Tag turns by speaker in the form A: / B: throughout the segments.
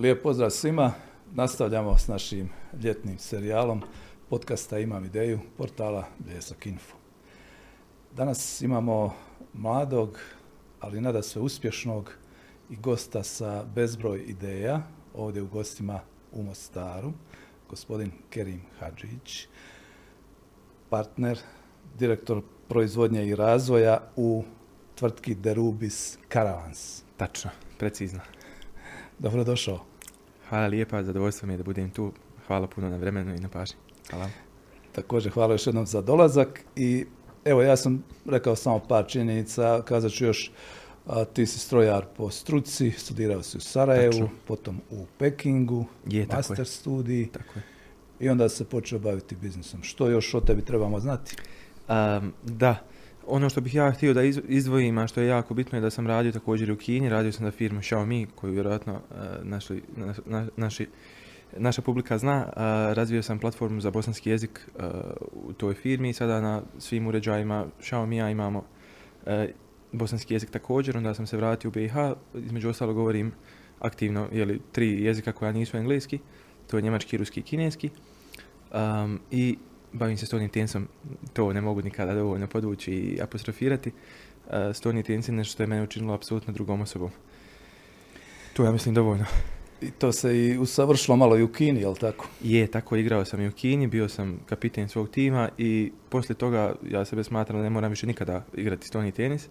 A: Lijep pozdrav svima. Nastavljamo s našim ljetnim serijalom podcasta Imam ideju portala Bljesak Info. Danas imamo mladog, ali nada sve uspješnog i gosta sa bezbroj ideja ovdje u gostima u Mostaru, gospodin Kerim Hadžić, partner, direktor proizvodnje i razvoja u tvrtki Derubis Caravans.
B: Tačno, precizno.
A: Dobrodošao.
B: Hvala lijepa, zadovoljstvo mi je da budem tu. Hvala puno na vremenu i na pažnji. Hvala.
A: Također hvala još jednom za dolazak i evo ja sam rekao samo par činjenica, kazat ću još a, ti si strojar po struci, studirao si u Sarajevu,
B: Tačno.
A: potom u Pekingu,
B: Je, tako
A: master
B: je.
A: studij
B: Tako je.
A: i onda se počeo baviti biznisom. Što još o tebi trebamo znati?
B: Um, da, ono što bih ja htio da iz- izdvojim, a što je jako bitno je da sam radio također u Kini, radio sam za firmu Xiaomi, koju vjerojatno uh, našli, na- na- naši, naša publika zna. Uh, razvio sam platformu za bosanski jezik uh, u toj firmi i sada na svim uređajima Xiaomi imamo bosanski jezik također, onda sam se vratio u BiH, između ostalo govorim aktivno jeli, tri jezika koja nisu engleski, to je njemački, ruski i kineski. Um, I bavim se stolnim tensom, to ne mogu nikada dovoljno podvući i apostrofirati. Uh, stolni tenis je nešto što je mene učinilo apsolutno drugom osobom. To ja mislim dovoljno.
A: I to se i usavršilo malo i u Kini, jel tako?
B: Je, tako igrao sam i u Kini, bio sam kapiten svog tima i poslije toga ja sebe smatram da ne moram više nikada igrati stolni tenis.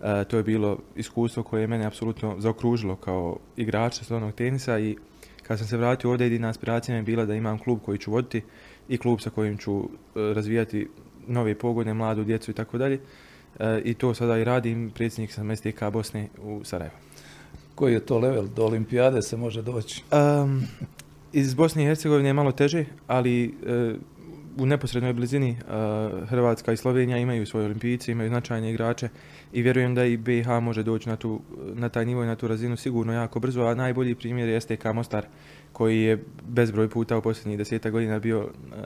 B: Uh, to je bilo iskustvo koje je mene apsolutno zaokružilo kao igrača stolnog tenisa i kad sam se vratio ovdje jedina aspiracija mi je bila da imam klub koji ću voditi i klub sa kojim ću uh, razvijati nove pogone, mladu djecu i tako dalje. Uh, I to sada i radim, predsjednik sam STK Bosne u Sarajevu.
A: Koji je to level? Do olimpijade se može doći.
B: Um, iz Bosne i Hercegovine je malo teže, ali e, u neposrednoj blizini e, Hrvatska i Slovenija imaju svoje olimpijce, imaju značajne igrače i vjerujem da i BiH može doći na, tu, na taj nivo i na tu razinu sigurno jako brzo, a najbolji primjer je STK Mostar koji je bezbroj puta u posljednjih deseta godina bio e,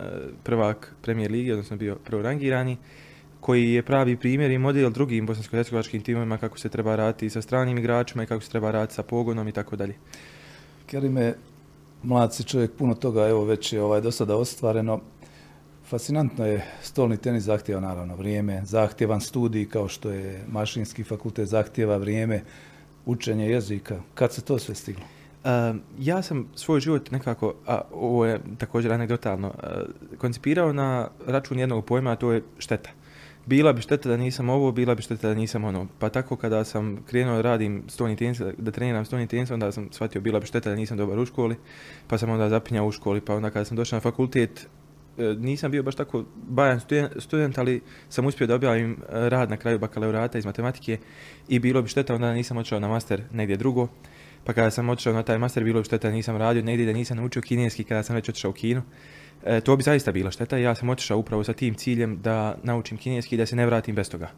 B: prvak premijer ligi, odnosno bio prvorangirani koji je pravi primjer i model drugim bosansko-hercegovačkim timovima kako se treba raditi sa stranim igračima i kako se treba raditi sa pogonom i tako dalje.
A: Kerime, mlad si čovjek, puno toga evo već je ovaj, do sada ostvareno. Fascinantno je, stolni tenis zahtjeva naravno vrijeme, zahtjevan studij kao što je mašinski fakultet zahtjeva vrijeme, učenje jezika. Kad se to sve stiglo?
B: Ja sam svoj život nekako, a ovo je također anegdotalno, uh, koncipirao na račun jednog pojma, a to je šteta. Bila bi šteta da nisam ovo, bila bi šteta da nisam ono. Pa tako kada sam krenuo radim stolni tenis, da treniram stolni tenis, onda sam shvatio bila bi šteta da nisam dobar u školi, pa sam onda zapinjao u školi, pa onda kada sam došao na fakultet, e, nisam bio baš tako bajan student, ali sam uspio da objavim e, rad na kraju bakalaurata iz matematike i bilo bi šteta onda da nisam otišao na master negdje drugo. Pa kada sam otišao na taj master, bilo bi šteta nisam radio negdje, da nisam naučio kineski kada sam već otišao u Kinu. E, to bi zaista bila šteta ja sam otišao upravo sa tim ciljem da naučim kineski i da se ne vratim bez toga.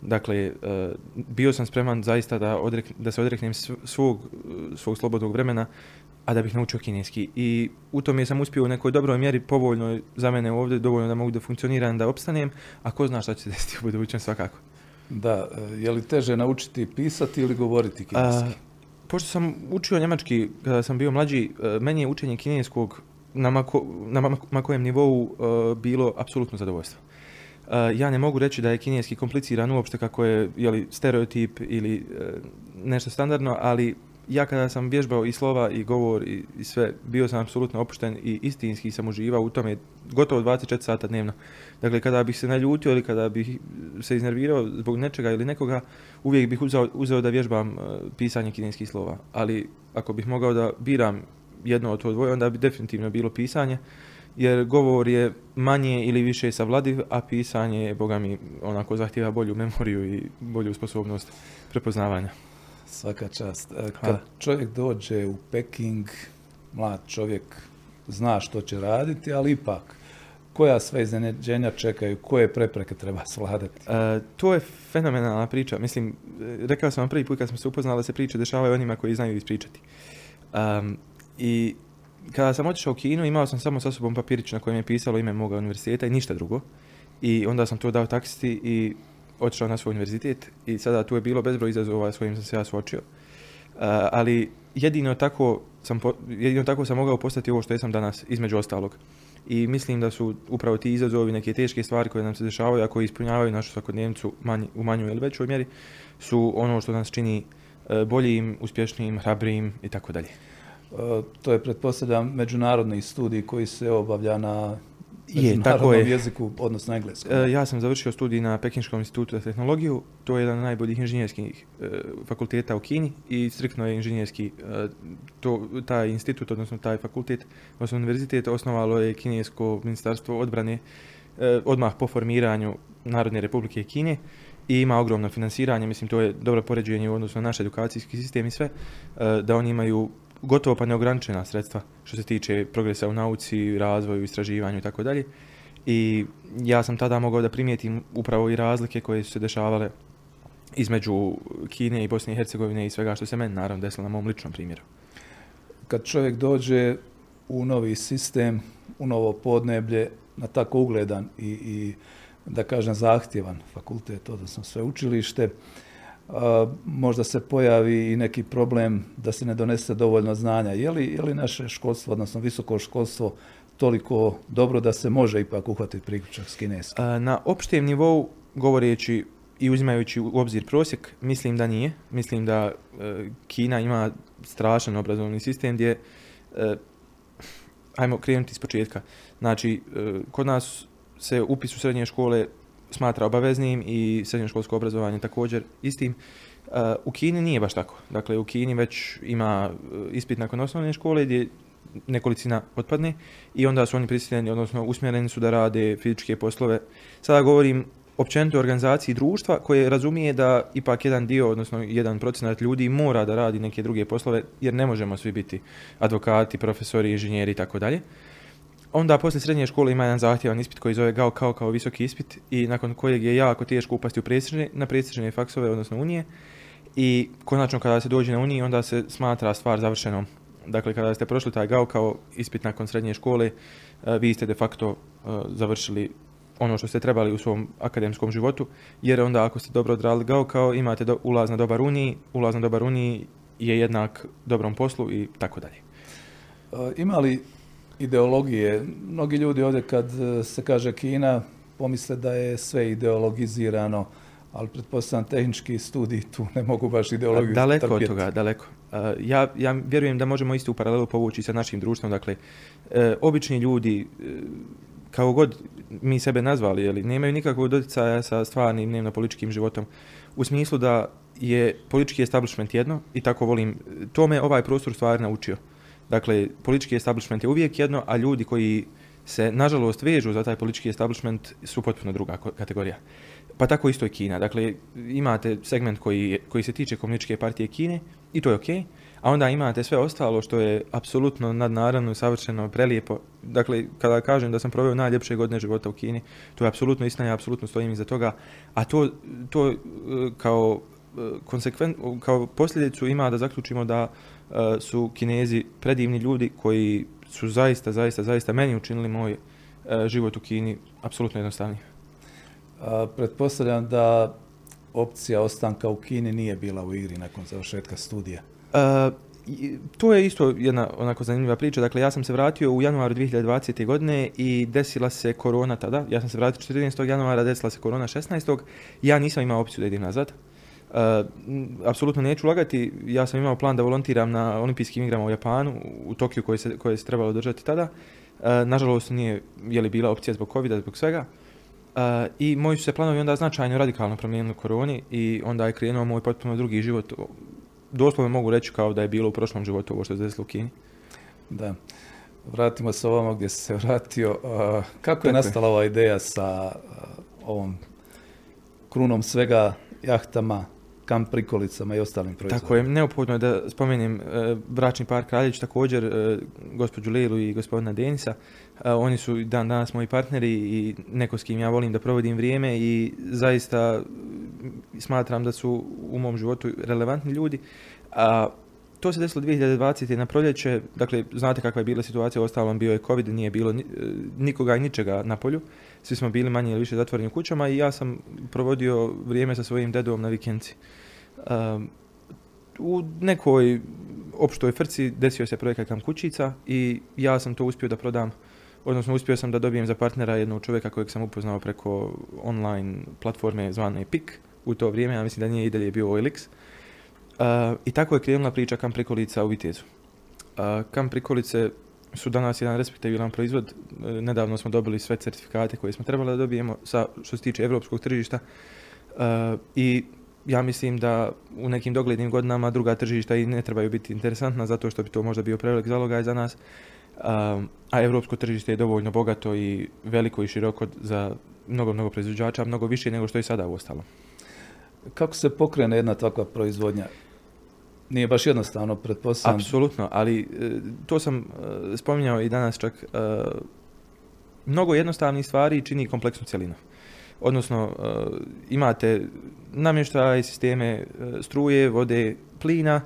B: Dakle, e, bio sam spreman zaista da, odrek, da se odreknem sv- svog, svog slobodnog vremena, a da bih naučio kineski. I u tome sam uspio u nekoj dobroj mjeri, povoljno za mene ovdje, dovoljno da mogu da funkcioniram, da opstanem, a ko zna šta će se desiti u budućnosti svakako.
A: Da, e, je li teže naučiti pisati ili govoriti kineski?
B: A, pošto sam učio njemački kada sam bio mlađi, e, meni je učenje kineskog na, mako, na ma- ma kojem nivou e, bilo apsolutno zadovoljstvo. E, ja ne mogu reći da je kineski kompliciran uopšte kako je jeli, stereotip ili nešto standardno, ali ja kada sam vježbao i slova i govor i, i sve, bio sam apsolutno opušten i istinski sam uživao u tome gotovo 24 sata dnevno. Dakle, kada bih se naljutio ili kada bih se iznervirao zbog nečega ili nekoga, uvijek bih uzeo, uzeo da vježbam e, pisanje kineskih slova. Ali ako bih mogao da biram jedno od to dvoje, onda bi definitivno bilo pisanje, jer govor je manje ili više savladiv, a pisanje je, boga mi, onako zahtjeva bolju memoriju i bolju sposobnost prepoznavanja.
A: Svaka čast. E, Kad
B: Hvala.
A: čovjek dođe u Peking, mlad čovjek zna što će raditi, ali ipak, koja sve iznenađenja čekaju, koje prepreke treba svladati?
B: E, to je fenomenalna priča. Mislim, e, rekao sam vam prvi put kad smo se upoznali da se priče dešavaju onima koji znaju ispričati. Um, I kada sam otišao u Kinu, imao sam samo sa sobom papirić na kojem je pisalo ime moga univerziteta i ništa drugo. I onda sam to dao taksisti i otišao na svoj univerzitet i sada tu je bilo bezbroj izazova s kojim sam se ja suočio. Uh, ali jedino tako sam, jedino tako sam mogao postati ovo što jesam danas, između ostalog. I mislim da su upravo ti izazovi, neke teške stvari koje nam se dešavaju, a koje ispunjavaju našu svakodnevnicu u manjoj ili većoj mjeri, su ono što nas čini e, boljim, uspješnijim, hrabrijim i tako dalje.
A: E, to je, pretpostavljam, međunarodni studij koji se obavlja na je, tako je. jeziku, odnosno engleskom.
B: E, ja sam završio studij na Pekinškom institutu za tehnologiju. To je jedan od najboljih inženjerskih e, fakulteta u Kini i striktno je inženjerski. E, to, taj institut, odnosno taj fakultet, odnosno univerzitet, osnovalo je Kinesko ministarstvo odbrane odmah po formiranju Narodne republike Kine i ima ogromno financiranje, mislim to je dobro poređenje u odnosu na naš edukacijski sistem i sve, da oni imaju gotovo pa neograničena sredstva što se tiče progresa u nauci, razvoju, istraživanju i tako dalje. I ja sam tada mogao da primijetim upravo i razlike koje su se dešavale između Kine i Bosne i Hercegovine i svega što se meni naravno desilo na mom ličnom primjeru.
A: Kad čovjek dođe u novi sistem, u novo podneblje, na tako ugledan i, i da kažem zahtjevan fakultet, odnosno sveučilište, možda se pojavi i neki problem da se ne donese dovoljno znanja. Je li, je li naše školstvo, odnosno visoko školstvo, toliko dobro da se može ipak uhvatiti priključak s kineskim?
B: Na opštem nivou, govoreći i uzimajući u obzir prosjek, mislim da nije. Mislim da e, Kina ima strašan obrazovni sistem gdje, e, ajmo krenuti iz početka. Znači, e, kod nas se upis u srednje škole smatra obaveznim i srednjoškolsko obrazovanje također istim. Uh, u Kini nije baš tako. Dakle, u Kini već ima uh, ispit nakon osnovne škole gdje nekolicina otpadne i onda su oni prisiljeni, odnosno usmjereni su da rade fizičke poslove. Sada govorim općenito organizaciji društva koje razumije da ipak jedan dio, odnosno jedan procenat ljudi mora da radi neke druge poslove jer ne možemo svi biti advokati, profesori, inženjeri i tako dalje. Onda poslije srednje škole ima jedan zahtjevan ispit koji zove GAO kao kao visoki ispit i nakon kojeg je jako teško upasti u prestižne, na prestižne faksove, odnosno unije. I konačno kada se dođe na uniji onda se smatra stvar završenom. Dakle, kada ste prošli taj GAO kao ispit nakon srednje škole, e, vi ste de facto e, završili ono što ste trebali u svom akademskom životu, jer onda ako ste dobro odradili GAO kao imate do, ulaz na dobar uniji, ulaz na dobar uniji je jednak dobrom poslu i tako dalje.
A: E, ima li ideologije. Mnogi ljudi ovdje kad e, se kaže Kina pomisle da je sve ideologizirano, ali pretpostavljam tehnički studij tu ne mogu baš ideologiju
B: Daleko od toga, daleko. Ja, ja vjerujem da možemo istu paralelu povući sa našim društvom. Dakle, e, obični ljudi, e, kao god mi sebe nazvali, jeli, nemaju nikakvog doticaja sa stvarnim dnevno-političkim životom. U smislu da je politički establishment jedno i tako volim, to me ovaj prostor stvari naučio. Dakle, politički establishment je uvijek jedno, a ljudi koji se, nažalost, vežu za taj politički establishment su potpuno druga kategorija. Pa tako isto i Kina. Dakle, imate segment koji, koji se tiče komunističke partije Kine i to je ok, a onda imate sve ostalo što je apsolutno nadnaravno, savršeno, prelijepo. Dakle, kada kažem da sam proveo najljepše godine života u Kini, to je apsolutno istina, ja apsolutno stojim iza toga, a to, to e, kao, e, konsekven, kao posljedicu ima da zaključimo da su Kinezi predivni ljudi koji su zaista, zaista, zaista meni učinili moj eh, život u Kini apsolutno jednostavni.
A: pretpostavljam da opcija ostanka u Kini nije bila u igri nakon završetka studija.
B: Uh, to je isto jedna onako zanimljiva priča. Dakle, ja sam se vratio u januaru 2020. godine i desila se korona tada. Ja sam se vratio 14. januara, desila se korona 16. Ja nisam imao opciju da idem nazad. Uh, apsolutno neću lagati, ja sam imao plan da volontiram na olimpijskim igrama u Japanu, u Tokiju koje se, koje se trebalo održati tada. Uh, nažalost nije je li bila opcija zbog covid zbog svega. Uh, I moji su se planovi onda značajno radikalno promijenili u koroni i onda je krenuo moj potpuno drugi život. Doslovno mogu reći kao da je bilo u prošlom životu ovo što se desilo u Kini.
A: Da. Vratimo se ovamo gdje se vratio. kako je nastala ova ideja sa ovom krunom svega jahtama, kamp prikolicama i ostalim proizvodima.
B: Tako je, neophodno je da spomenem e, bračni par Kraljić, također e, gospođu Lilu i gospodina Denisa. E, oni su dan danas moji partneri i neko s kim ja volim da provodim vrijeme i zaista smatram da su u mom životu relevantni ljudi. A to se desilo 2020. na proljeće, dakle, znate kakva je bila situacija, ostalom bio je COVID, nije bilo nikoga i ničega na polju, svi smo bili manje ili više zatvoreni u kućama i ja sam provodio vrijeme sa svojim dedom na vikenci. Um, u nekoj opštoj frci desio se projekat Kam kućica i ja sam to uspio da prodam, odnosno uspio sam da dobijem za partnera jednog čovjeka kojeg sam upoznao preko online platforme zvane PIK u to vrijeme, ja mislim da nije i dalje bio OLX. Uh, I tako je krenula priča Kam prikolica u Vitezu. Uh, prikolice su danas jedan respektabilan proizvod. Nedavno smo dobili sve certifikate koje smo trebali da dobijemo sa, što se tiče evropskog tržišta. Uh, I ja mislim da u nekim doglednim godinama druga tržišta i ne trebaju biti interesantna zato što bi to možda bio prevelik zalogaj za nas. Um, a evropsko tržište je dovoljno bogato i veliko i široko za mnogo, mnogo proizvođača, mnogo više nego što je sada u ostalom.
A: Kako se pokrene jedna takva proizvodnja? Nije baš jednostavno, pretpostavljam.
B: Apsolutno, ali e, to sam e, spominjao i danas čak. E, mnogo jednostavnih stvari čini kompleksnu cjelinu. Odnosno, imate namještaj, sisteme struje, vode, plina,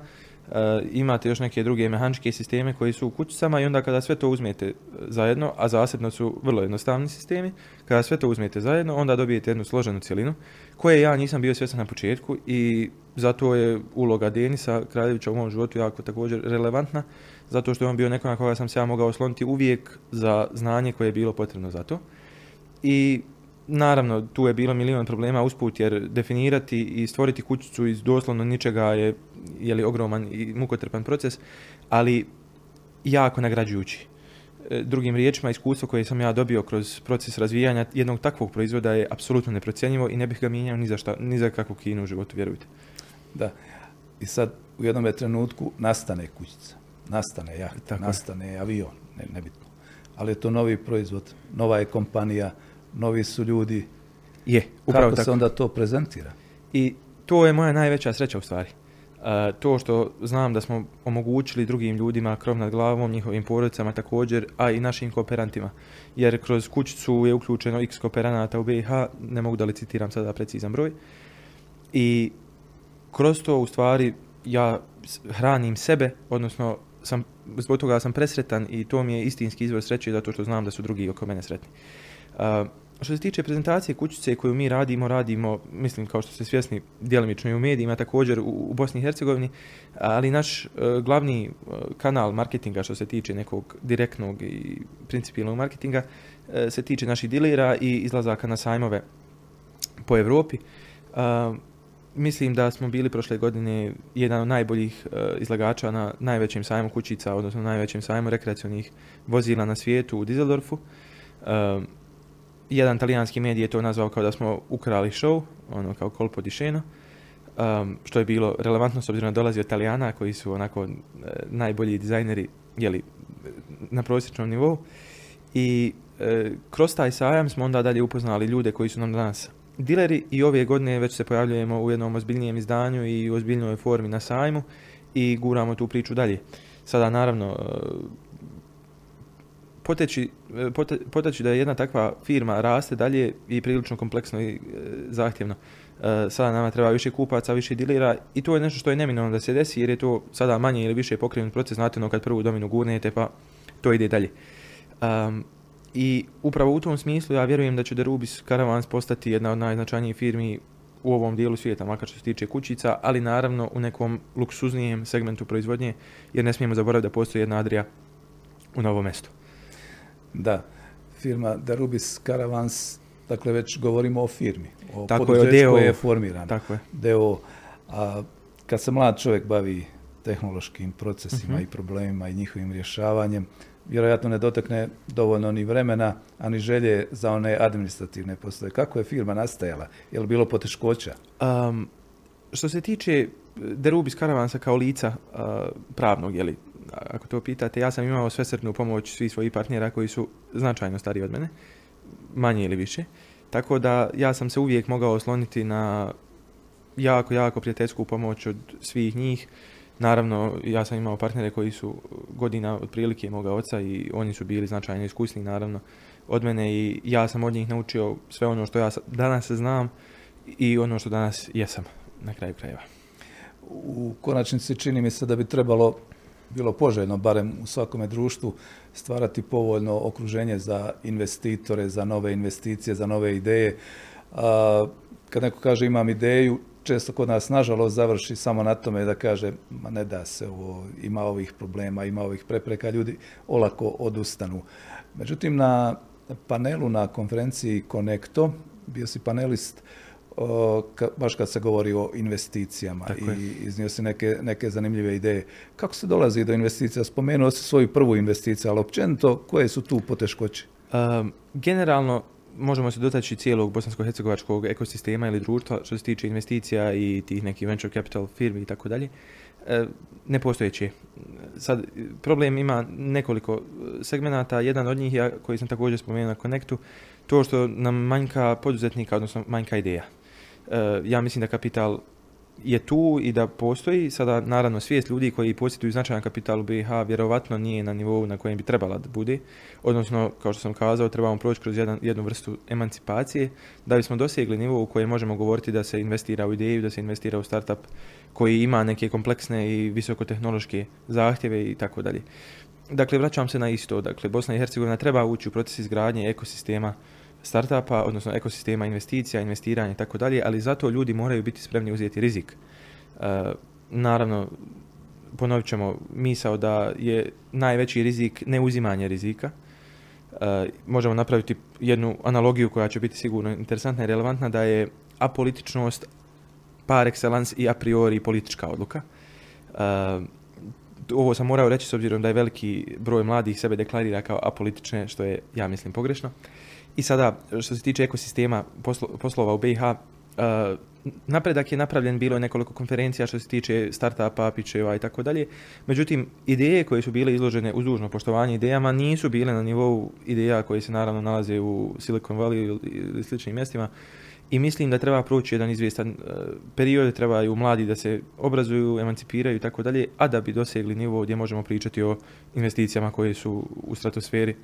B: Eh, imate još neke druge mehaničke sisteme koji su u kućicama i onda kada sve to uzmete zajedno, a zasebno su vrlo jednostavni sistemi, kada sve to uzmete zajedno, onda dobijete jednu složenu cjelinu, koje ja nisam bio svjesan na početku i zato je uloga Denisa Kraljevića u mom životu jako također relevantna, zato što je on bio neko na koga sam se ja mogao osloniti uvijek za znanje koje je bilo potrebno za to. I Naravno, tu je bilo milion problema usput, jer definirati i stvoriti kućicu iz doslovno ničega je, je li ogroman i mukotrpan proces, ali jako nagrađujući. E, drugim riječima, iskustvo koje sam ja dobio kroz proces razvijanja jednog takvog proizvoda je apsolutno neprocjenjivo i ne bih ga mijenjao ni za, šta, ni za kakvu kinu u životu, vjerujte.
A: Da. I sad u jednom trenutku nastane kućica, nastane jahta, Tako nastane je. avion, ne, nebitno. Ali je to novi proizvod, nova je kompanija, novi su ljudi.
B: Je, upravo
A: Kako tako. se onda to prezentira?
B: I to je moja najveća sreća u stvari. Uh, to što znam da smo omogućili drugim ljudima krov nad glavom, njihovim porodicama također, a i našim kooperantima. Jer kroz kućicu je uključeno x kooperanata u BiH, ne mogu da li citiram sada precizan broj. I kroz to u stvari ja hranim sebe, odnosno sam, zbog toga sam presretan i to mi je istinski izvor sreće zato što znam da su drugi oko mene sretni. Uh, što se tiče prezentacije kućice koju mi radimo, radimo, mislim kao što ste svjesni, djelimično i u medijima, također u, u Bosni i Hercegovini, ali naš uh, glavni uh, kanal marketinga što se tiče nekog direktnog i principijalnog marketinga uh, se tiče naših dilera i izlazaka na sajmove po Evropi. Uh, mislim da smo bili prošle godine jedan od najboljih izlagača na najvećem sajmu kućica, odnosno najvećem sajmu rekreacionih vozila na svijetu u Dizeldorfu. Jedan talijanski medij je to nazvao kao da smo ukrali show, ono kao kolpo di scena, um, što je bilo relevantno s obzirom da dolazi od Talijana koji su onako e, najbolji dizajneri jeli, na prosječnom nivou. I e, kroz taj sajam smo onda dalje upoznali ljude koji su nam danas dileri i ove godine već se pojavljujemo u jednom ozbiljnijem izdanju i u ozbiljnoj formi na sajmu i guramo tu priču dalje. Sada naravno poteći, e, pote, poteći da je jedna takva firma raste dalje i prilično kompleksno i e, zahtjevno. E, sada nama treba više kupaca, više dilera i to je nešto što je neminovno da se desi jer je to sada manje ili više pokrenut proces, znate ono kad prvu dominu gurnete pa to ide dalje. Um, I upravo u tom smislu ja vjerujem da će Derubis Caravans postati jedna od najznačajnijih firmi u ovom dijelu svijeta, makar što se tiče kućica, ali naravno u nekom luksuznijem segmentu proizvodnje, jer ne smijemo zaboraviti da postoji jedna Adria u novom mestu.
A: Da, firma Darubis Caravans, dakle već govorimo o firmi, o
B: tako
A: poduzeću
B: je,
A: koje je formirano.
B: Tako je.
A: Deo, a kad se mlad čovjek bavi tehnološkim procesima uh mhm. -huh. i problemima i njihovim rješavanjem, vjerojatno ne dotekne dovoljno ni vremena, a ni želje za one administrativne poslove. Kako je firma nastajala? Je li bilo poteškoća?
B: Um, što se tiče Derubis Caravansa kao lica uh, pravnog, jeli, ako to pitate, ja sam imao svesrpnu pomoć svih svojih partnera koji su značajno stariji od mene, manje ili više. Tako da ja sam se uvijek mogao osloniti na jako, jako prijateljsku pomoć od svih njih. Naravno, ja sam imao partnere koji su godina od prilike moga oca i oni su bili značajno iskusni, naravno, od mene i ja sam od njih naučio sve ono što ja danas znam i ono što danas jesam na kraju krajeva.
A: U konačnici čini mi se da bi trebalo bilo poželjno, barem u svakome društvu, stvarati povoljno okruženje za investitore, za nove investicije, za nove ideje. Kad neko kaže imam ideju, često kod nas nažalost završi samo na tome da kaže ma ne da se ovo, ima ovih problema, ima ovih prepreka, ljudi olako odustanu. Međutim, na panelu na konferenciji Connecto bio si panelist baš kad se govori o investicijama i iznio si neke, neke zanimljive ideje. Kako se dolazi do investicija? Spomenuo si svoju prvu investiciju, ali općenito koje su tu poteškoće?
B: generalno možemo se dotaći cijelog bosansko-hercegovačkog ekosistema ili društva što se tiče investicija i tih nekih venture capital firmi i tako dalje. E, nepostojeće. Sad, problem ima nekoliko segmenata. Jedan od njih, ja, koji sam također spomenuo na Connectu, to što nam manjka poduzetnika, odnosno manjka ideja. E, ja mislim da kapital je tu i da postoji. Sada, naravno, svijest ljudi koji posjetuju značajan kapital u BiH vjerovatno nije na nivou na kojem bi trebala da bude. Odnosno, kao što sam kazao, trebamo proći kroz jedan, jednu vrstu emancipacije da bismo dosegli nivo u kojem možemo govoriti da se investira u ideju, da se investira u startup koji ima neke kompleksne i visokotehnološke zahtjeve i tako dalje. Dakle, vraćam se na isto. Dakle, Bosna i Hercegovina treba ući u proces izgradnje ekosistema startupa, odnosno ekosistema investicija, investiranja i tako dalje, ali zato ljudi moraju biti spremni uzeti rizik. E, naravno, ponovit ćemo misao da je najveći rizik neuzimanje rizika. E, možemo napraviti jednu analogiju koja će biti sigurno interesantna i relevantna, da je apolitičnost par excellence i a priori politička odluka. E, ovo sam morao reći s obzirom da je veliki broj mladih sebe deklarira kao apolitične, što je, ja mislim, pogrešno. I sada, što se tiče ekosistema poslova u BiH, uh, napredak je napravljen, bilo je nekoliko konferencija što se tiče startupa, pičeva i tako dalje. Međutim, ideje koje su bile izložene uz dužno poštovanje idejama nisu bile na nivou ideja koje se naravno nalaze u Silicon Valley ili sličnim mjestima. I mislim da treba proći jedan izvjestan period, trebaju mladi da se obrazuju, emancipiraju i tako dalje, a da bi dosegli nivo gdje možemo pričati o investicijama koje su u stratosferi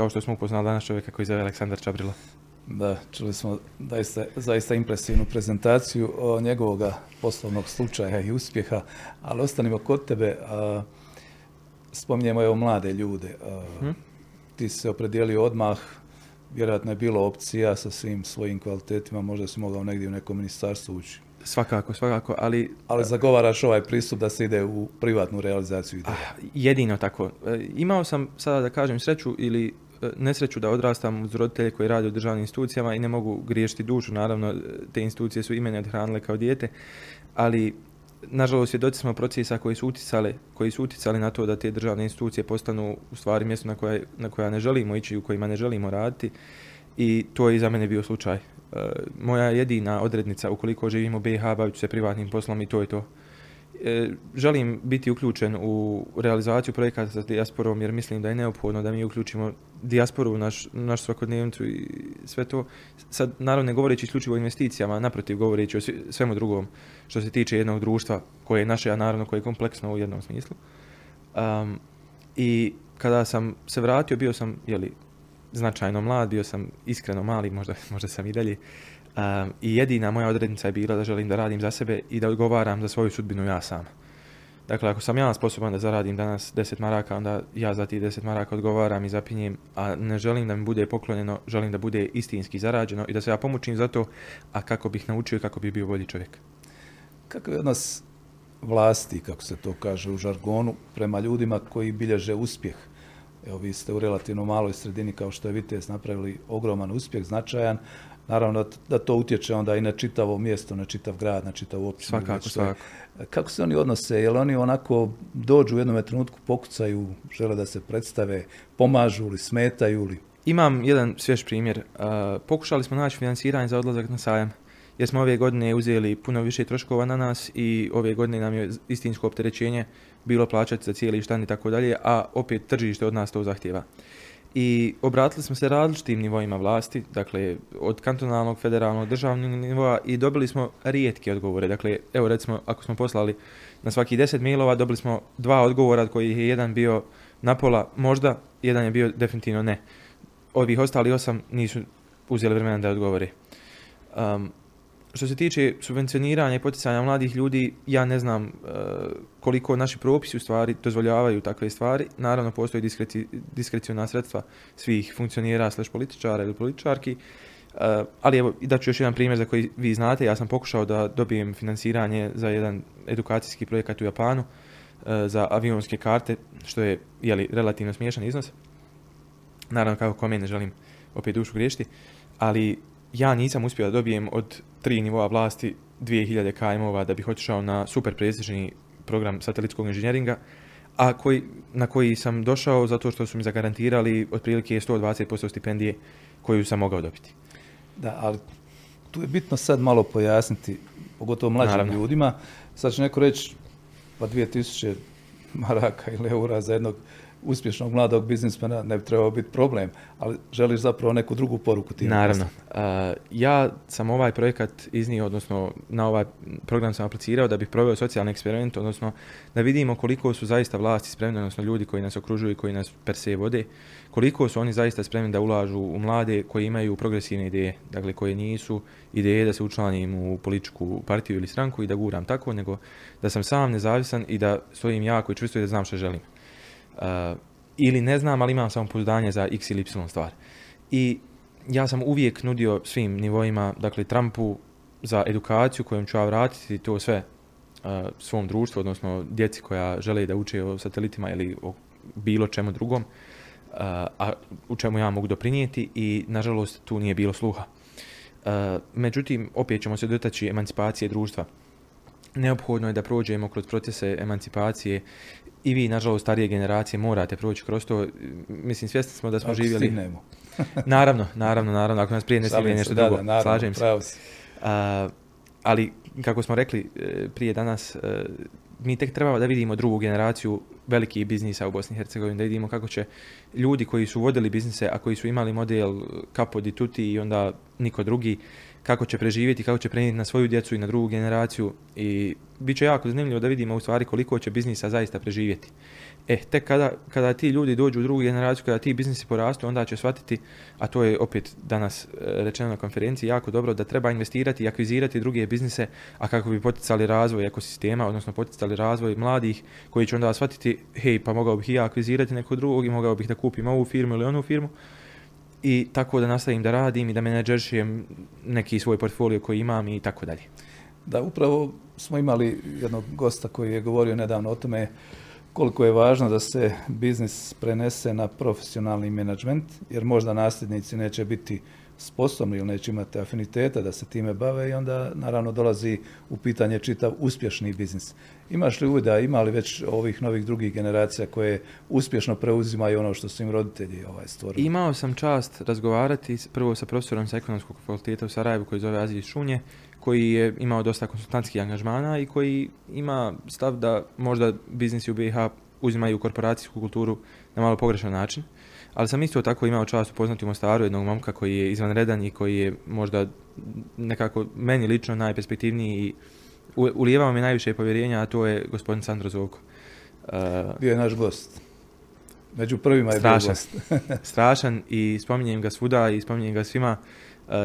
B: kao što smo upoznali danas čovjeka koji zove Aleksandar Čabrilo.
A: Da, čuli smo zaista, zaista impresivnu prezentaciju o njegovog poslovnog slučaja i uspjeha, ali ostanimo kod tebe. A, spominjemo evo mlade ljude. Hm? Ti se opredijelio odmah, vjerojatno je bilo opcija sa svim svojim kvalitetima, možda si mogao negdje u nekom ministarstvu ući.
B: Svakako, svakako, ali...
A: Ali zagovaraš ovaj pristup da se ide u privatnu realizaciju ideja.
B: Ah, jedino tako. E, imao sam, sada da kažem, sreću ili nesreću da odrastam uz roditelje koji rade u državnim institucijama i ne mogu griješiti dušu. Naravno, te institucije su i odhranile kao dijete, ali nažalost svjedoci smo procesa koji su uticali, koji su uticali na to da te državne institucije postanu u stvari mjesto na koja, na koja ne želimo ići, u kojima ne želimo raditi. I to je i za mene bio slučaj. E, moja jedina odrednica ukoliko živim u BiH bavit se privatnim poslom i to je to. E, želim biti uključen u realizaciju projekata sa dijasporom jer mislim da je neophodno da mi uključimo dijasporu u naš, naš svakodnevnicu i sve to. Sad, naravno, ne govoreći isključivo o investicijama, naprotiv govoreći o svemu drugom što se tiče jednog društva koje je naše, a naravno koje je kompleksno u jednom smislu. Um, I kada sam se vratio, bio sam, jeli, značajno mlad, bio sam iskreno mali, možda, možda sam i dalje. Um, I jedina moja odrednica je bila da želim da radim za sebe i da odgovaram za svoju sudbinu ja sam. Dakle, ako sam ja sposoban da zaradim danas 10 maraka, onda ja za tih 10 maraka odgovaram i zapinjem, a ne želim da mi bude poklonjeno, želim da bude istinski zarađeno i da se ja pomučim za to, a kako bih naučio i kako bih bio bolji čovjek.
A: Kako je odnos vlasti, kako se to kaže u žargonu, prema ljudima koji bilježe uspjeh? Evo, vi ste u relativno maloj sredini kao što je Vitez napravili ogroman uspjeh, značajan. Naravno da to utječe onda i na čitavo mjesto, na čitav grad, na čitavu općinu.
B: Svakako, svakako.
A: Kako se oni odnose? Jel oni onako dođu u jednom trenutku, pokucaju, žele da se predstave, pomažu ili smetaju li?
B: Imam jedan svjež primjer. pokušali smo naći financiranje za odlazak na sajam jer smo ove godine uzeli puno više troškova na nas i ove godine nam je istinsko opterećenje bilo plaćati za cijeli štan i tako dalje, a opet tržište od nas to zahtjeva. I obratili smo se različitim nivoima vlasti, dakle od kantonalnog, federalnog, državnog nivoa i dobili smo rijetke odgovore. Dakle, evo recimo ako smo poslali na svaki deset mailova, dobili smo dva odgovora koji je jedan bio na pola možda, jedan je bio definitivno ne. Ovih ostali osam nisu uzeli vremena da odgovore. Um, što se tiče subvencioniranja i poticanja mladih ljudi, ja ne znam uh, koliko naši propisi u stvari dozvoljavaju takve stvari. Naravno, postoji diskreci, diskreciona sredstva svih funkcionira slash političara ili političarki. ali evo, da ću još jedan primjer za koji vi znate, ja sam pokušao da dobijem financiranje za jedan edukacijski projekat u Japanu za avionske karte, što je jeli, relativno smiješan iznos. Naravno, kako kome ne želim opet dušu griješiti, ali ja nisam uspio da dobijem od tri nivoa vlasti 2000 km da bih otišao na super prestižni program satelitskog inženjeringa, a koji, na koji sam došao zato što su mi zagarantirali otprilike 120% stipendije koju sam mogao dobiti.
A: Da, ali tu je bitno sad malo pojasniti, pogotovo mlađim ljudima. Sad će neko reći, pa 2000 maraka ili eura za jednog uspješnog mladog biznismena ne bi trebao biti problem, ali želiš zapravo neku drugu poruku tim.
B: Naravno. ja sam ovaj projekat iznio, odnosno na ovaj program sam aplicirao da bih proveo socijalni eksperiment, odnosno da vidimo koliko su zaista vlasti spremni, odnosno ljudi koji nas okružuju i koji nas per se vode, koliko su oni zaista spremni da ulažu u mlade koji imaju progresivne ideje, dakle koje nisu ideje da se učlanim u političku partiju ili stranku i da guram tako, nego da sam sam nezavisan i da stojim jako i čvrsto i da znam što želim. Uh, ili ne znam, ali imam samopouzdanje za x ili y stvar. I ja sam uvijek nudio svim nivoima, dakle Trumpu za edukaciju kojom ću ja vratiti to sve uh, svom društvu, odnosno djeci koja žele da uče o satelitima ili o bilo čemu drugom, uh, a u čemu ja mogu doprinijeti i nažalost tu nije bilo sluha. Međutim, opet ćemo se dotaći emancipacije društva. Neophodno je da prođemo kroz procese emancipacije i vi, nažalost, starije generacije morate proći kroz to. Mislim, svjesni smo da smo
A: Ako
B: živjeli...
A: Stignemo.
B: naravno, naravno, naravno. Ako nas prije ne stigne nešto drugo. Da, naravno, Slažem se. ali, kako smo rekli e, prije danas, e, mi tek trebamo da vidimo drugu generaciju velikih biznisa u Bosni i Hercegovini, da vidimo kako će ljudi koji su vodili biznise, a koji su imali model Capo di Tutti i onda niko drugi, kako će preživjeti, kako će prenijeti na svoju djecu i na drugu generaciju i bit će jako zanimljivo da vidimo u stvari koliko će biznisa zaista preživjeti. E, tek kada, kada ti ljudi dođu u drugu generaciju, kada ti biznisi porastu, onda će shvatiti, a to je opet danas e, rečeno na konferenciji, jako dobro da treba investirati i akvizirati druge biznise, a kako bi poticali razvoj ekosistema, odnosno poticali razvoj mladih, koji će onda shvatiti, hej, pa mogao bih i ja akvizirati nekog drugog i mogao bih da kupim ovu firmu ili onu firmu, i tako da nastavim da radim i da menadžeršijem neki svoj portfolio koji imam i tako dalje.
A: Da, upravo smo imali jednog gosta koji je govorio nedavno o tome koliko je važno da se biznis prenese na profesionalni menadžment, jer možda nasljednici neće biti sposobni ili neće imati afiniteta da se time bave i onda naravno dolazi u pitanje čitav uspješni biznis. Imaš li uvida, ima li već ovih novih drugih generacija koje uspješno preuzimaju ono što su im roditelji ovaj stvorili?
B: Imao sam čast razgovarati prvo sa profesorom sa ekonomskog fakulteta u Sarajevu koji zove Aziz Šunje, koji je imao dosta konsultantskih angažmana i koji ima stav da možda biznisi u BiH uzimaju korporacijsku kulturu na malo pogrešan način. Ali sam isto tako imao čast upoznati u Mostaru jednog momka koji je izvanredan i koji je možda nekako meni lično najperspektivniji i ulijevao mi najviše povjerenja, a to je gospodin Sandro Zovko.
A: Uh, bio je naš gost. Među prvima je strašan, bio gost.
B: strašan i spominjem ga svuda i spominjem ga svima.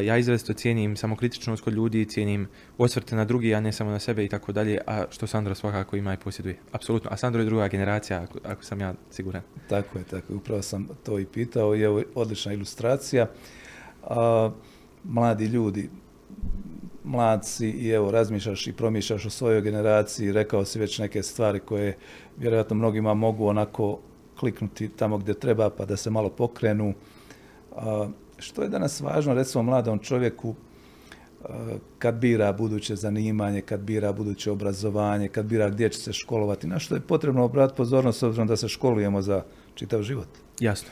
B: Ja izrazito cijenim samokritičnost kod ljudi, cijenim osvrte na drugi, a ne samo na sebe i tako dalje, a što Sandro svakako ima i posjeduje. Apsolutno. A Sandro je druga generacija, ako, ako sam ja siguran.
A: Tako je, tako je. Upravo sam to i pitao i evo odlična ilustracija. Uh, mladi ljudi, mladci i evo razmišljaš i promišljaš o svojoj generaciji, rekao si već neke stvari koje vjerojatno mnogima mogu onako kliknuti tamo gdje treba pa da se malo pokrenu. Što je danas važno recimo mladom čovjeku kad bira buduće zanimanje, kad bira buduće obrazovanje, kad bira gdje će se školovati, na što je potrebno obratiti pozornost s obzirom da se školujemo za čitav život?
B: Jasno.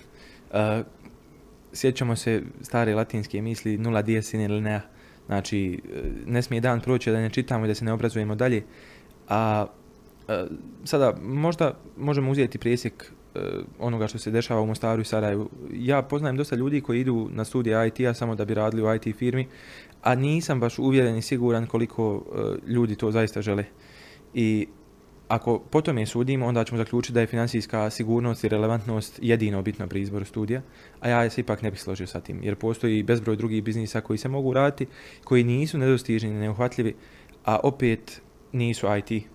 B: sjećamo se stare latinske misli nula dies in linea Znači, ne smije dan proći da ne čitamo i da se ne obrazujemo dalje. A e, sada, možda možemo uzeti presjek e, onoga što se dešava u Mostaru i Sarajevu. Ja poznajem dosta ljudi koji idu na studije IT-a samo da bi radili u IT firmi, a nisam baš uvjeren i siguran koliko e, ljudi to zaista žele. I ako po tome sudimo, onda ćemo zaključiti da je financijska sigurnost i relevantnost jedino bitno pri izboru studija, a ja se ipak ne bih složio sa tim, jer postoji bezbroj drugih biznisa koji se mogu raditi, koji nisu nedostižni neuhvatljivi, a opet nisu IT.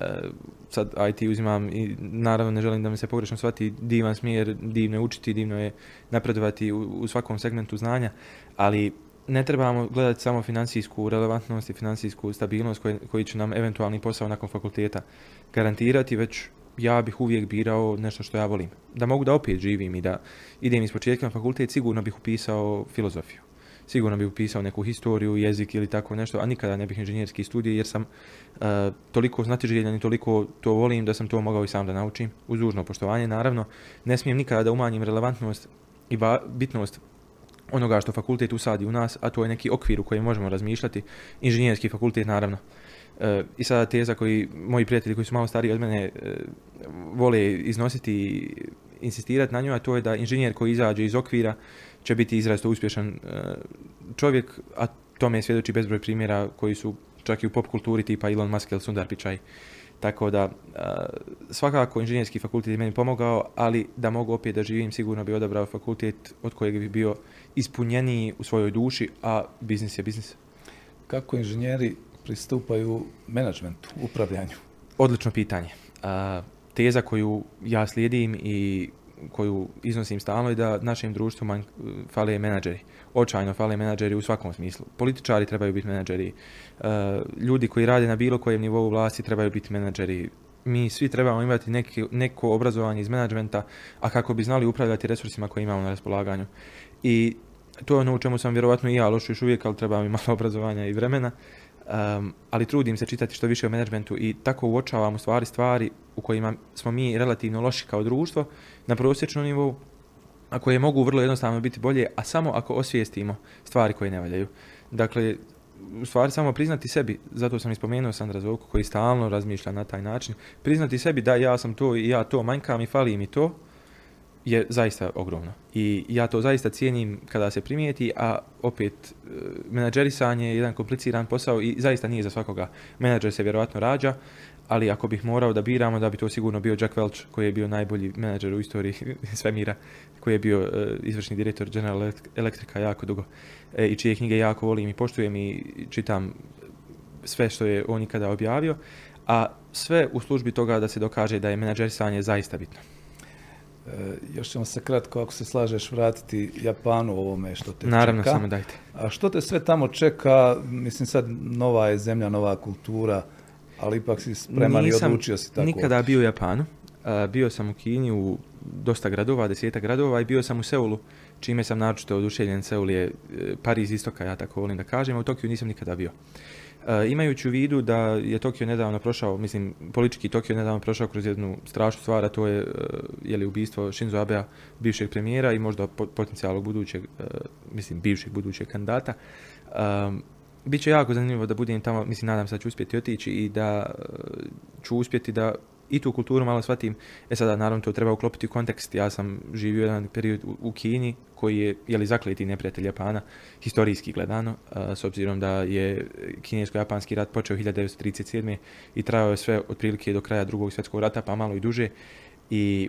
B: E, sad IT uzimam i naravno ne želim da me se pogrešno shvati divan smjer, divno je učiti, divno je napredovati u, u svakom segmentu znanja, ali ne trebamo gledati samo financijsku relevantnost i financijsku stabilnost koji, koji će nam eventualni posao nakon fakulteta garantirati, već ja bih uvijek birao nešto što ja volim. Da mogu da opet živim i da idem iz početka na fakultet, sigurno bih upisao filozofiju. Sigurno bih upisao neku historiju, jezik ili tako nešto, a nikada ne bih inženjerski studij jer sam uh, toliko znatiželjan i toliko to volim da sam to mogao i sam da naučim. Uz dužno poštovanje, naravno. Ne smijem nikada da umanjim relevantnost i bitnost onoga što fakultet usadi u nas, a to je neki okvir u kojem možemo razmišljati. Inženjerski fakultet, naravno. E, I sada teza koji moji prijatelji koji su malo stariji od mene e, vole iznositi i insistirati na njoj, a to je da inženjer koji izađe iz okvira će biti izrazito uspješan e, čovjek, a tome svjedoči bezbroj primjera koji su čak i u pop kulturi tipa Elon Musk ili Sundar Pichai. Tako da, svakako inženjerski fakultet je meni pomogao, ali da mogu opet da živim, sigurno bi odabrao fakultet od kojeg bi bio ispunjeniji u svojoj duši, a biznis je biznis.
A: Kako inženjeri pristupaju menadžmentu, upravljanju?
B: Odlično pitanje. teza koju ja slijedim i koju iznosim stalno je da našem društvu manj, fale menadžeri. Očajno fale menadžeri u svakom smislu. Političari trebaju biti menadžeri. ljudi koji rade na bilo kojem nivou vlasti trebaju biti menadžeri. Mi svi trebamo imati neki, neko obrazovanje iz menadžmenta, a kako bi znali upravljati resursima koje imamo na raspolaganju. I to je ono u čemu sam vjerovatno i ja loš još uvijek, ali treba mi malo obrazovanja i vremena. Um, ali trudim se čitati što više o menadžmentu i tako uočavam stvari stvari u kojima smo mi relativno loši kao društvo na prosječnom nivou, a koje mogu vrlo jednostavno biti bolje, a samo ako osvijestimo stvari koje ne valjaju. Dakle, u stvari samo priznati sebi, zato sam ispomenuo Sandra Zvoku koji stalno razmišlja na taj način, priznati sebi da ja sam to i ja to manjkam i fali mi to, je zaista ogromno. I ja to zaista cijenim kada se primijeti, a opet e, menadžerisanje je jedan kompliciran posao i zaista nije za svakoga. Menadžer se vjerojatno rađa, ali ako bih morao da biramo, da bi to sigurno bio Jack Welch, koji je bio najbolji menadžer u istoriji svemira, koji je bio uh, izvršni direktor General Electrica jako dugo e, i čije knjige jako volim i poštujem i čitam sve što je on ikada objavio, a sve u službi toga da se dokaže da je menadžerisanje zaista bitno.
A: E, još ćemo se kratko, ako se slažeš, vratiti Japanu ovome što te
B: Naravno, samo dajte.
A: A što te sve tamo čeka? Mislim, sad nova je zemlja, nova kultura, ali ipak si spreman i odlučio si tako.
B: nikada bio u Japanu. bio sam u Kini u dosta gradova, deseta gradova i bio sam u Seulu, čime sam naročito oduševljen. Seul je e, Pariz istoka, ja tako volim da kažem, a u Tokiju nisam nikada bio. E, imajući u vidu da je Tokio nedavno prošao, mislim, politički Tokio nedavno prošao kroz jednu strašnu stvar, a to je, uh, je li ubistvo Shinzo Abea, bivšeg premijera i možda potencijalnog budućeg, e, mislim, bivšeg budućeg kandidata. Biće jako zanimljivo da budem tamo, mislim, nadam se da ću uspjeti otići i da ću uspjeti da i tu kulturu malo shvatim. E sada, naravno, to treba uklopiti u kontekst. Ja sam živio jedan period u, Kini, koji je, je li zakleti neprijatelj Japana, historijski gledano, s obzirom da je kinesko-japanski rat počeo 1937. i trajao je sve otprilike do kraja drugog svjetskog rata, pa malo i duže. I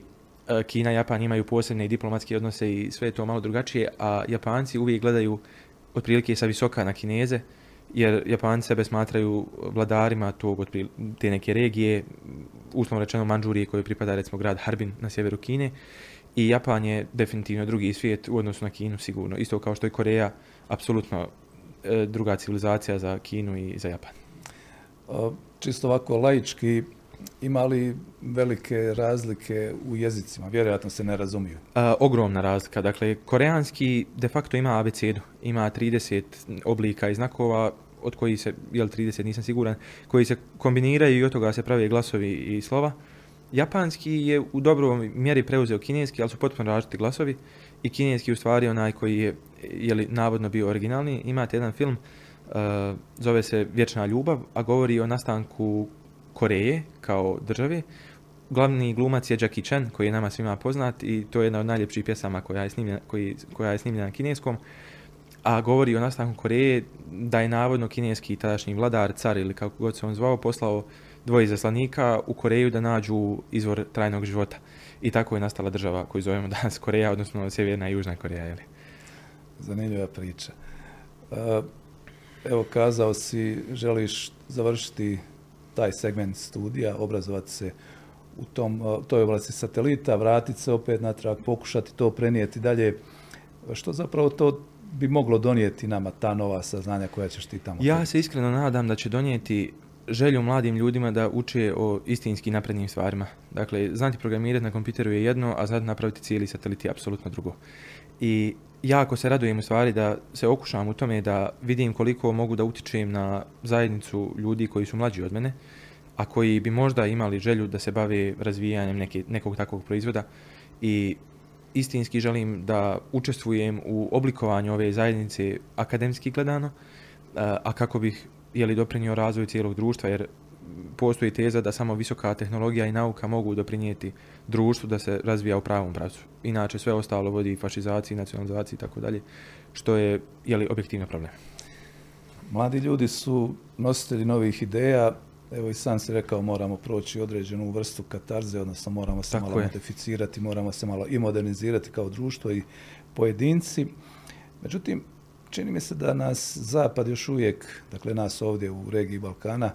B: Kina i Japan imaju posebne i diplomatske odnose i sve je to malo drugačije, a Japanci uvijek gledaju otprilike sa visoka na Kineze, jer Japanci sebe smatraju vladarima tog, te neke regije, uslovno rečeno Manđurije koje pripada recimo grad Harbin na sjeveru Kine i Japan je definitivno drugi svijet u odnosu na Kinu sigurno. Isto kao što je Koreja apsolutno e, druga civilizacija za Kinu i za Japan.
A: Čisto ovako laički, ima li velike razlike u jezicima? Vjerojatno se ne razumiju.
B: ogromna razlika. Dakle, koreanski de facto ima abecedu. Ima 30 oblika i znakova od kojih se, jel 30 nisam siguran, koji se kombiniraju i od toga se pravi glasovi i slova. Japanski je u dobroj mjeri preuzeo kineski, ali su potpuno različiti glasovi. I kineski u stvari onaj koji je, je li, navodno bio originalni. Imate jedan film, uh, zove se Vječna ljubav, a govori o nastanku Koreje kao države. Glavni glumac je Jackie Chan, koji je nama svima poznat i to je jedna od najljepših pjesama koja je snimljena, koji, koja je snimljena na kineskom a govori o nastanku Koreje da je navodno kineski tadašnji vladar, car ili kako god se on zvao, poslao dvoje zaslanika u Koreju da nađu izvor trajnog života. I tako je nastala država koju zovemo danas Koreja, odnosno Sjeverna i Južna Koreja. Jeli?
A: Zanimljiva priča. E, evo, kazao si, želiš završiti taj segment studija, obrazovati se u tom, toj oblasti satelita, vratiti se opet natrag, pokušati to prenijeti dalje. Što zapravo to bi moglo donijeti nama ta nova saznanja koja ćeš ti tamo?
B: Ja se iskreno nadam da će donijeti želju mladim ljudima da uče o istinski naprednim stvarima. Dakle, znati programirati na kompjuteru je jedno, a znati napraviti cijeli satelit je apsolutno drugo. I jako se radujem u stvari da se okušam u tome da vidim koliko mogu da utičem na zajednicu ljudi koji su mlađi od mene, a koji bi možda imali želju da se bave razvijanjem neke, nekog takvog proizvoda. I istinski želim da učestvujem u oblikovanju ove zajednice akademski gledano, a kako bih je li doprinio razvoju cijelog društva, jer postoji teza da samo visoka tehnologija i nauka mogu doprinijeti društvu da se razvija u pravom pravcu. Inače sve ostalo vodi fašizaciji, nacionalizaciji i tako dalje, što je je li objektivno problem.
A: Mladi ljudi su nositelji novih ideja, evo i sam si rekao moramo proći određenu vrstu katarze, odnosno moramo se tako malo je. modificirati, moramo se malo i modernizirati kao društvo i pojedinci. Međutim, čini mi se da nas Zapad još uvijek, dakle nas ovdje u regiji Balkana,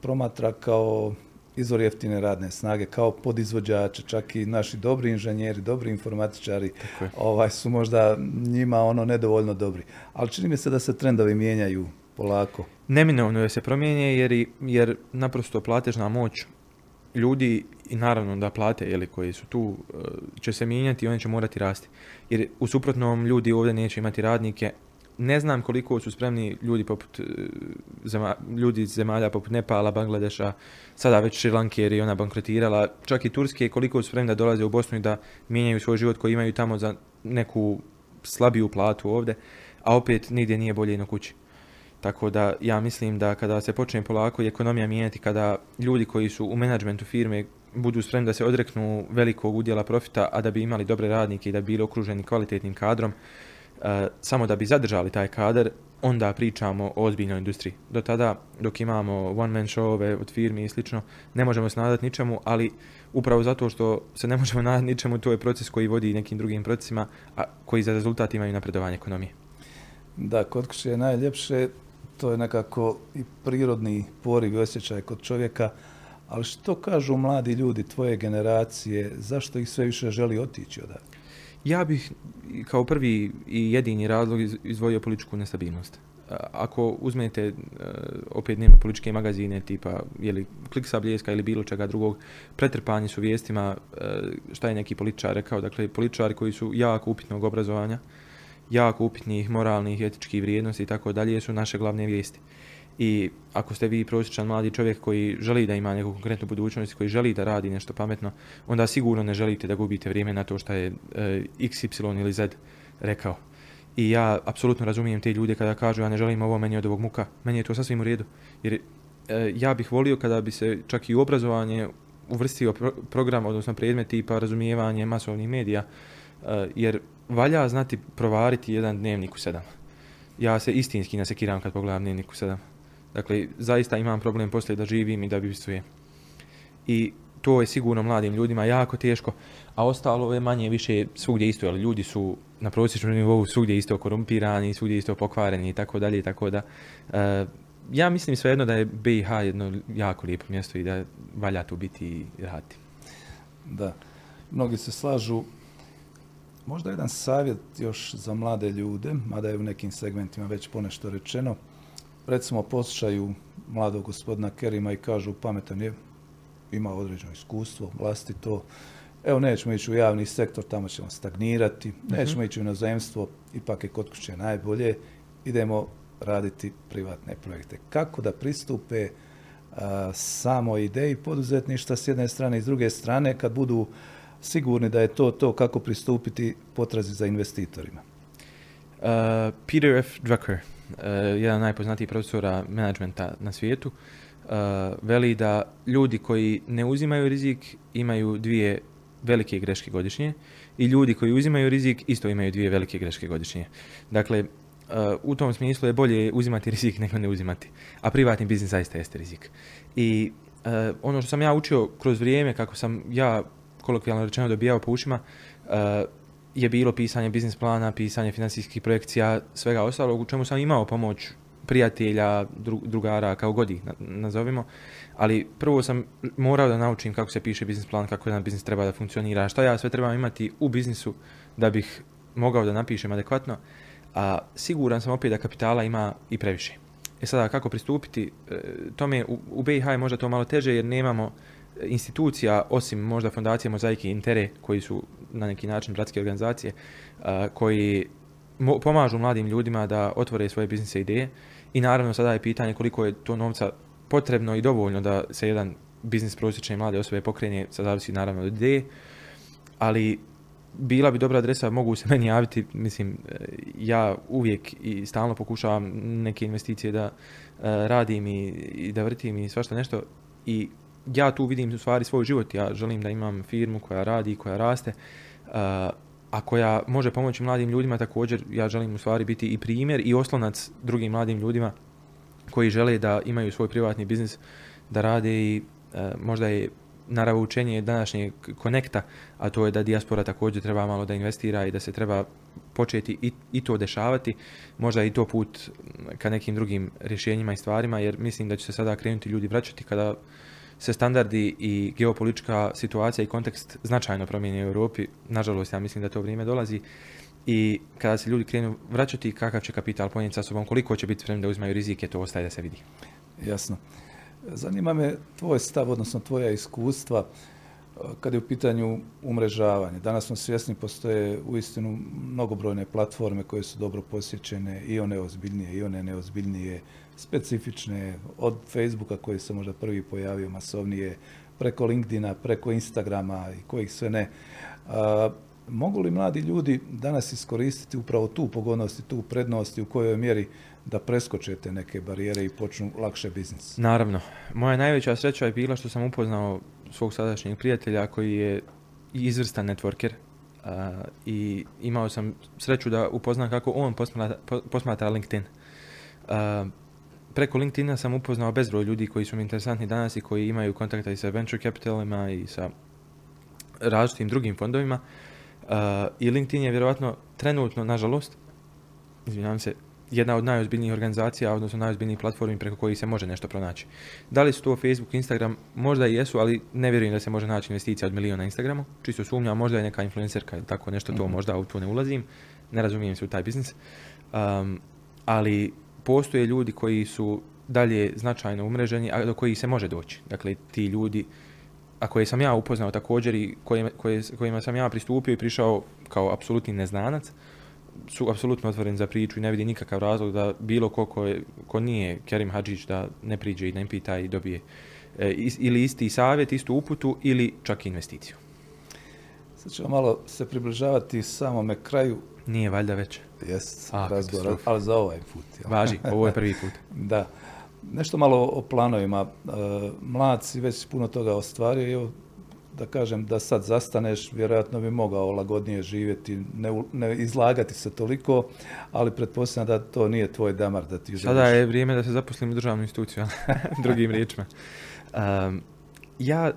A: promatra kao izvor jeftine radne snage, kao podizvođače, čak i naši dobri inženjeri, dobri informatičari ovaj, su možda njima ono nedovoljno dobri. Ali čini mi se da se trendovi mijenjaju polako.
B: Neminovno je se promijenje jer, jer naprosto platežna moć ljudi i naravno da plate jeli, koji su tu e, će se mijenjati i oni će morati rasti. Jer u suprotnom ljudi ovdje neće imati radnike, ne znam koliko su spremni ljudi poput e, zema, ljudi iz zemalja poput Nepala, Bangladeša, sada već Šrilanke jer je ona bankrotirala, čak i Turske, koliko su spremni da dolaze u Bosnu i da mijenjaju svoj život koji imaju tamo za neku slabiju platu ovdje, a opet nigdje nije bolje na kući. Tako da ja mislim da kada se počne polako i ekonomija mijenjati, kada ljudi koji su u menadžmentu firme budu spremni da se odreknu velikog udjela profita, a da bi imali dobre radnike i da bi bili okruženi kvalitetnim kadrom, samo da bi zadržali taj kadar, onda pričamo o ozbiljnoj industriji. Do tada, dok imamo one man showove od firmi i slično, ne možemo se nadati ničemu, ali upravo zato što se ne možemo nadati ničemu, to je proces koji vodi nekim drugim procesima, a koji za rezultat imaju napredovanje ekonomije.
A: Da, kod kuće je najljepše, to je nekako i prirodni poriv i osjećaj kod čovjeka, ali što kažu mladi ljudi tvoje generacije, zašto ih sve više želi otići odavde?
B: Ja bih kao prvi i jedini razlog izvojio političku nestabilnost. Ako uzmete uh, opet dnevno političke magazine tipa jeli, Klik sa bljeska ili bilo čega drugog, pretrpani su vijestima uh, šta je neki političar rekao. Dakle, političari koji su jako upitnog obrazovanja, jako upitnih moralnih, etičkih vrijednosti i tako dalje su naše glavne vijesti. I ako ste vi prosječan mladi čovjek koji želi da ima neku konkretnu budućnost, koji želi da radi nešto pametno, onda sigurno ne želite da gubite vrijeme na to što je e, X, Y ili Z rekao. I ja apsolutno razumijem te ljude kada kažu ja ne želim ovo meni od ovog muka. Meni je to sasvim u redu. Jer e, ja bih volio kada bi se čak i u obrazovanje uvrstio pro program, odnosno predmet tipa razumijevanje masovnih medija, e, jer valja znati provariti jedan dnevnik u sedam. Ja se istinski nasekiram kad pogledam dnevnik u sedam. Dakle, zaista imam problem poslije da živim i da bivstvujem. I to je sigurno mladim ljudima jako teško, a ostalo je manje više svugdje isto, ali ljudi su na prosječnom nivou svugdje isto korumpirani, svugdje isto pokvareni i tako dalje, tako da uh, ja mislim svejedno da je BiH jedno jako lijepo mjesto i da valja tu biti i raditi.
A: Da, mnogi se slažu. Možda jedan savjet još za mlade ljude, mada je u nekim segmentima već ponešto rečeno, recimo poslušaju mladog gospodina Kerima i kažu pametan je, ima određeno iskustvo, vlasti to, evo nećemo ići u javni sektor, tamo ćemo stagnirati, mhm. nećemo ići u inozemstvo, ipak je kod kuće najbolje, idemo raditi privatne projekte. Kako da pristupe a, samo ideji poduzetništva s jedne strane i s druge strane kad budu sigurni da je to to kako pristupiti potrazi za investitorima?
B: Uh, Peter F. Drucker, jedan najpoznatiji profesora menadžmenta na svijetu, uh, veli da ljudi koji ne uzimaju rizik imaju dvije velike greške godišnje i ljudi koji uzimaju rizik isto imaju dvije velike greške godišnje. Dakle, uh, u tom smislu je bolje uzimati rizik nego ne uzimati. A privatni biznis zaista jeste rizik. I ono što sam ja učio kroz vrijeme, kako sam ja kolokvijalno rečeno dobijao po ušima, je bilo pisanje biznis plana, pisanje finansijskih projekcija, svega ostalog, u čemu sam imao pomoć prijatelja, dru, drugara, kao god ih nazovimo. Ali prvo sam morao da naučim kako se piše biznis plan, kako jedan biznis treba da funkcionira, šta ja sve trebam imati u biznisu da bih mogao da napišem adekvatno. a siguran sam opet da kapitala ima i previše. E sada, kako pristupiti? E, tome u BiH je možda to malo teže jer nemamo institucija, osim možda fondacije Mozaike Intere, koji su na neki način bratske organizacije, koji pomažu mladim ljudima da otvore svoje biznise ideje. I naravno sada je pitanje koliko je to novca potrebno i dovoljno da se jedan biznis prosječne mlade osobe pokrene, sad zavisi naravno od ideje, ali bila bi dobra adresa, mogu se meni javiti, mislim, e, ja uvijek i stalno pokušavam neke investicije da uh, radim i, i da vrtim i svašta nešto i ja tu vidim u stvari svoj život, ja želim da imam firmu koja radi, koja raste, uh, a koja može pomoći mladim ljudima. Također, ja želim u stvari biti i primjer i oslonac drugim mladim ljudima koji žele da imaju svoj privatni biznis, da rade i uh, možda je naravoučenje današnjeg konekta, a to je da dijaspora također treba malo da investira i da se treba početi i, i to dešavati, možda i to put ka nekim drugim rješenjima i stvarima, jer mislim da će se sada krenuti ljudi vraćati kada se standardi i geopolitička situacija i kontekst značajno promijeni u Europi. Nažalost, ja mislim da to vrijeme dolazi i kada se ljudi krenu vraćati, kakav će kapital ponijeti sa sobom, koliko će biti spremni da uzmaju rizike, to ostaje da se vidi.
A: Jasno. Zanima me tvoj stav, odnosno tvoja iskustva kad je u pitanju umrežavanje. Danas smo svjesni, postoje u istinu mnogobrojne platforme koje su dobro posjećene, i one ozbiljnije, i one neozbiljnije, specifične, od Facebooka koji se možda prvi pojavio masovnije, preko LinkedIna, preko Instagrama i kojih sve ne. Mogu li mladi ljudi danas iskoristiti upravo tu pogodnost i tu prednost i u kojoj mjeri da preskočete neke barijere i počnu lakše biznis?
B: Naravno. Moja najveća sreća je bila što sam upoznao svog sadašnjeg prijatelja koji je izvrstan networker uh, i imao sam sreću da upoznam kako on posmatra, posmatra LinkedIn. Uh, preko LinkedIna sam upoznao bezbroj ljudi koji su mi interesantni danas i koji imaju kontakta i sa venture capitalima i sa različitim drugim fondovima. Uh, I LinkedIn je vjerovatno trenutno, nažalost, izvinjavam se, jedna od najozbiljnijih organizacija, odnosno najozbiljnijih platformi preko kojih se može nešto pronaći. Da li su to Facebook, Instagram, možda i jesu, ali ne vjerujem da se može naći investicija od miliona na Instagramu. Čisto sumnjam, možda je neka influencerka ili tako nešto, to -hmm. možda u to ne ulazim. Ne razumijem se u taj biznis. Um, ali postoje ljudi koji su dalje značajno umreženi, a do kojih se može doći. Dakle, ti ljudi, a koje sam ja upoznao također i kojima, kojima sam ja pristupio i prišao kao apsolutni neznanac, su apsolutno otvoreni za priču i ne vidi nikakav razlog da bilo ko ko, je, ko nije Kerim Hadžić da ne priđe i ne pita i dobije e, is, ili isti savjet, istu uputu ili čak investiciju.
A: Sad ćemo malo se približavati samome kraju.
B: Nije valjda već.
A: Jest, razgovor, ali za ovaj put.
B: Ja. Važi, ovo je prvi put.
A: da. Nešto malo o planovima. E, mlad si već puno toga ostvario i da kažem da sad zastaneš, vjerojatno bi mogao lagodnije živjeti, ne, ne izlagati se toliko, ali pretpostavljam da to nije tvoj damar da ti.
B: Sada je vrijeme da se zaposlim u državnu instituciju, drugim riječima. Um, ja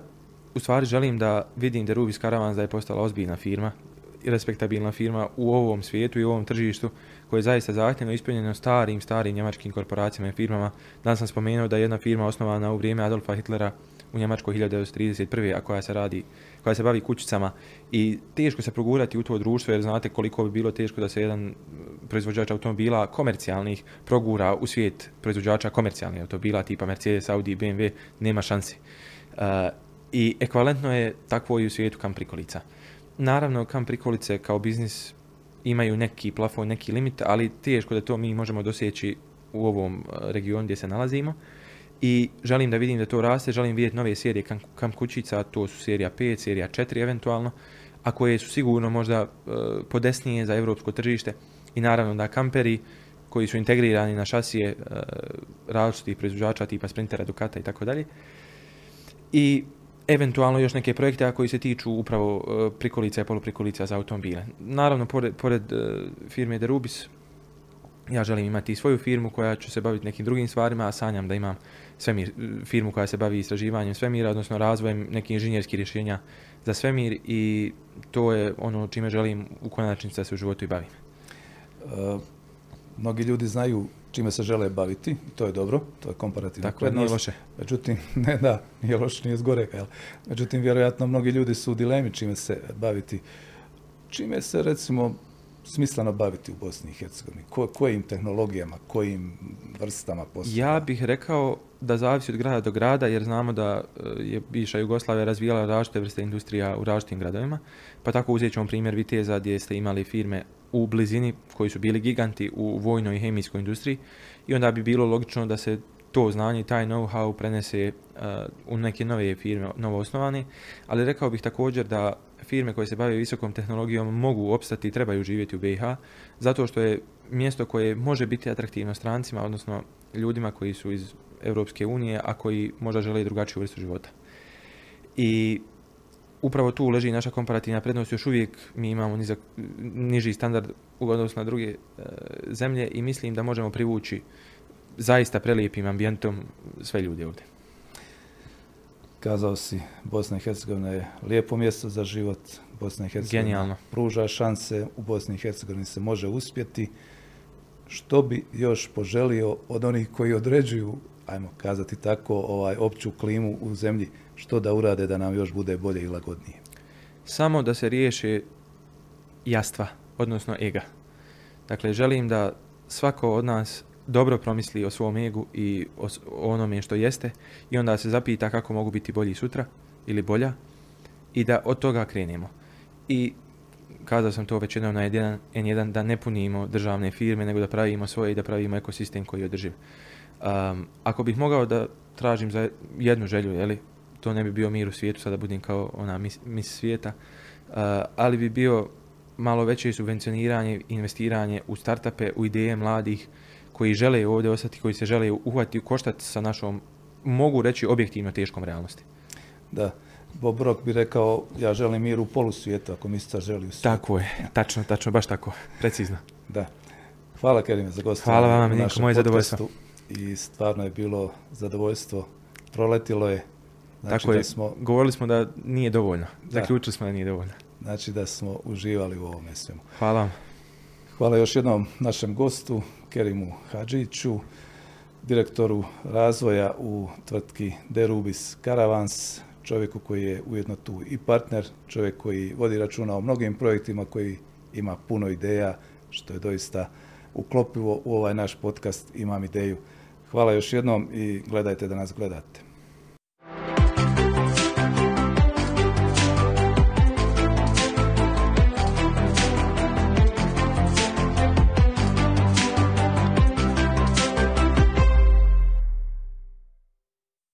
B: u stvari želim da vidim da Rubis Caravans da je postala ozbiljna firma, respektabilna firma u ovom svijetu i u ovom tržištu koje je zaista zahtjevno ispunjeno starim, starim njemačkim korporacijama i firmama. Danas sam spomenuo da je jedna firma osnovana u vrijeme Adolfa Hitlera u Njemačkoj 1931. a koja se radi, koja se bavi kućicama i teško se progurati u to društvo jer znate koliko bi bilo teško da se jedan proizvođač automobila komercijalnih progura u svijet proizvođača komercijalnih automobila tipa Mercedes, Audi, BMW, nema šanse. Uh, I ekvivalentno je takvo i u svijetu kam prikolica. Naravno, kam prikolice kao biznis imaju neki plafon, neki limit, ali teško da to mi možemo dosjeći u ovom regionu gdje se nalazimo. I želim da vidim da to raste, želim vidjeti nove serije kamp kućica, to su serija 5, serija 4 eventualno, a koje su sigurno možda uh, podesnije za evropsko tržište i naravno da kamperi koji su integrirani na šasije uh, različitih proizvođača tipa Sprintera, Ducata i tako dalje. I eventualno još neke projekte koji se tiču upravo uh, prikolica i poluprikolica za automobile. Naravno, pored, pored firme Derubis, ja želim imati svoju firmu koja će se baviti nekim drugim stvarima, a sanjam da imam svemir, firmu koja se bavi istraživanjem svemira, odnosno razvojem nekih inženjerskih rješenja za svemir i to je ono čime želim u konačnici da se u životu i bavim.
A: Uh, mnogi ljudi znaju čime se žele baviti, to je dobro, to je komparativna
B: Tako, prednost. nije loše.
A: Međutim, ne da, nije loše, nije zgore. Jel? Međutim, vjerojatno mnogi ljudi su u dilemi čime se baviti. Čime se, recimo, smisleno baviti u Bosni i Hercegovini? Ko, kojim tehnologijama, kojim vrstama posla?
B: Ja bih rekao da zavisi od grada do grada, jer znamo da e, je bivša Jugoslavija razvijala različite vrste industrija u različitim gradovima. Pa tako uzet ćemo primjer Viteza gdje ste imali firme u blizini koji su bili giganti u vojnoj i hemijskoj industriji i onda bi bilo logično da se to znanje i taj know-how prenese uh, u neke nove firme, novo osnovane, ali rekao bih također da firme koje se bave visokom tehnologijom mogu opstati i trebaju živjeti u BiH, zato što je mjesto koje može biti atraktivno strancima, odnosno ljudima koji su iz Europske unije, a koji možda žele i drugačiju vrstu života. I upravo tu leži naša komparativna prednost. Još uvijek mi imamo nizak, niži standard u odnosu na druge e, zemlje i mislim da možemo privući zaista prelijepim ambijentom sve ljude ovdje.
A: Kazao si, Bosna i Hercegovina je lijepo mjesto za život. Bosna i Hercegovina
B: Genijalno.
A: pruža šanse, u Bosni i Hercegovini se može uspjeti. Što bi još poželio od onih koji određuju, ajmo kazati tako, ovaj opću klimu u zemlji, što da urade da nam još bude bolje i lagodnije?
B: Samo da se riješe jastva, odnosno ega. Dakle, želim da svako od nas dobro promisli o svom egu i o, onome što jeste i onda se zapita kako mogu biti bolji sutra ili bolja i da od toga krenemo. I kazao sam to već jednom na N1, N1 da ne punimo državne firme nego da pravimo svoje i da pravimo ekosistem koji je održiv. Um, ako bih mogao da tražim za jednu želju, jeli, to ne bi bio mir u svijetu, sada budem kao ona mis, mis svijeta, uh, ali bi bio malo veće subvencioniranje, investiranje u startupe, u ideje mladih, koji žele ovdje ostati, koji se žele uhvatiti u koštac sa našom, mogu reći, objektivno teškom realnosti.
A: Da. Bob Rock bi rekao, ja želim mir u polu svijeta, ako mislica želi u svijetu.
B: Tako je, tačno, tačno, baš tako, precizno.
A: Da. Hvala Kerime za gostovanje.
B: Hvala vam, Niko, moje zadovoljstvo.
A: I stvarno je bilo zadovoljstvo. Proletilo je.
B: Znači tako da je, smo, govorili smo da nije dovoljno. Zaključili smo da nije dovoljno.
A: Znači da smo uživali u ovome svemu.
B: Hvala vam.
A: Hvala još jednom našem gostu, Kerimu Hadžiću, direktoru razvoja u tvrtki Derubis Caravans, čovjeku koji je ujedno tu i partner, čovjek koji vodi računa o mnogim projektima, koji ima puno ideja, što je doista uklopivo u ovaj naš podcast Imam ideju. Hvala još jednom i gledajte da nas gledate.